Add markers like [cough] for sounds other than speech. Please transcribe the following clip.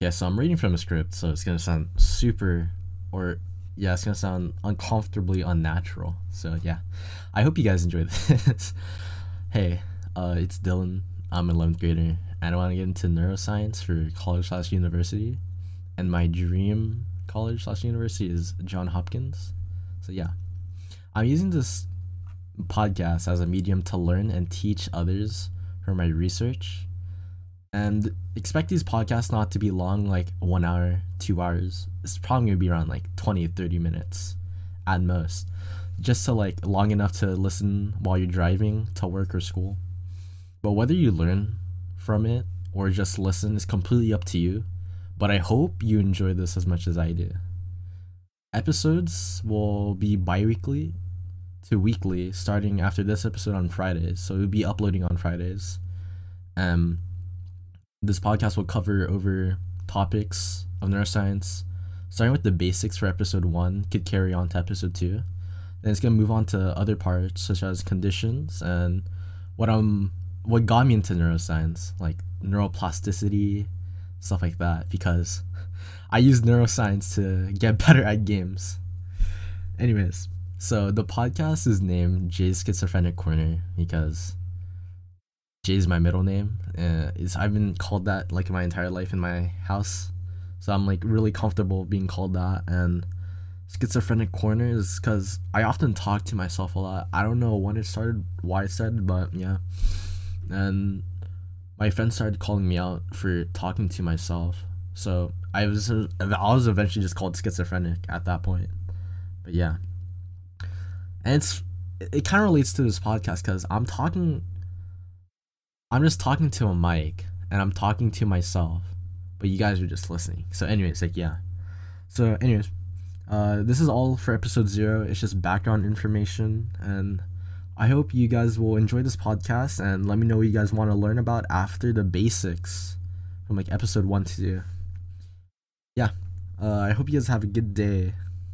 Yeah, so I'm reading from a script, so it's gonna sound super, or yeah, it's gonna sound uncomfortably unnatural. So yeah, I hope you guys enjoy [laughs] this. hey, uh, it's Dylan. I'm an 11th grader, and I want to get into neuroscience for college slash university, and my dream college slash university is John Hopkins. So yeah, I'm using this podcast as a medium to learn and teach others from my research and expect these podcasts not to be long like one hour two hours. It's probably going to be around like 20 30 minutes at most. Just to like long enough to listen while you're driving to work or school. But whether you learn from it or just listen is completely up to you. But i hope you enjoy this as much as i do. Episodes will be bi-weekly to weekly starting after this episode on fridays so we'll be uploading on fridays. Um this podcast will cover over topics of neuroscience, starting with the basics for episode one, could carry on to episode two. Then it's gonna move on to other parts such as conditions and what um what got me into neuroscience, like neuroplasticity, stuff like that, because [laughs] I use neuroscience to get [laughs] better at games. Anyways, so the podcast is named Jay's Schizophrenic Corner because Jay's my middle name. Uh, is I've been called that like my entire life in my house, so I'm like really comfortable being called that. And schizophrenic corner is because I often talk to myself a lot. I don't know when it started, why it started, but yeah. And my friends started calling me out for talking to myself. So I was I was eventually just called schizophrenic at that point. But yeah. And it's it kind of relates to this podcast because I'm talking I'm just talking to a mic and I'm talking to myself, but you guys are just listening. So, anyways, like, yeah. So, anyways, uh, this is all for episode zero. It's just background information, and I hope you guys will enjoy this podcast and let me know what you guys want to learn about after the basics from like episode one to two. Yeah, uh, I hope you guys have a good day.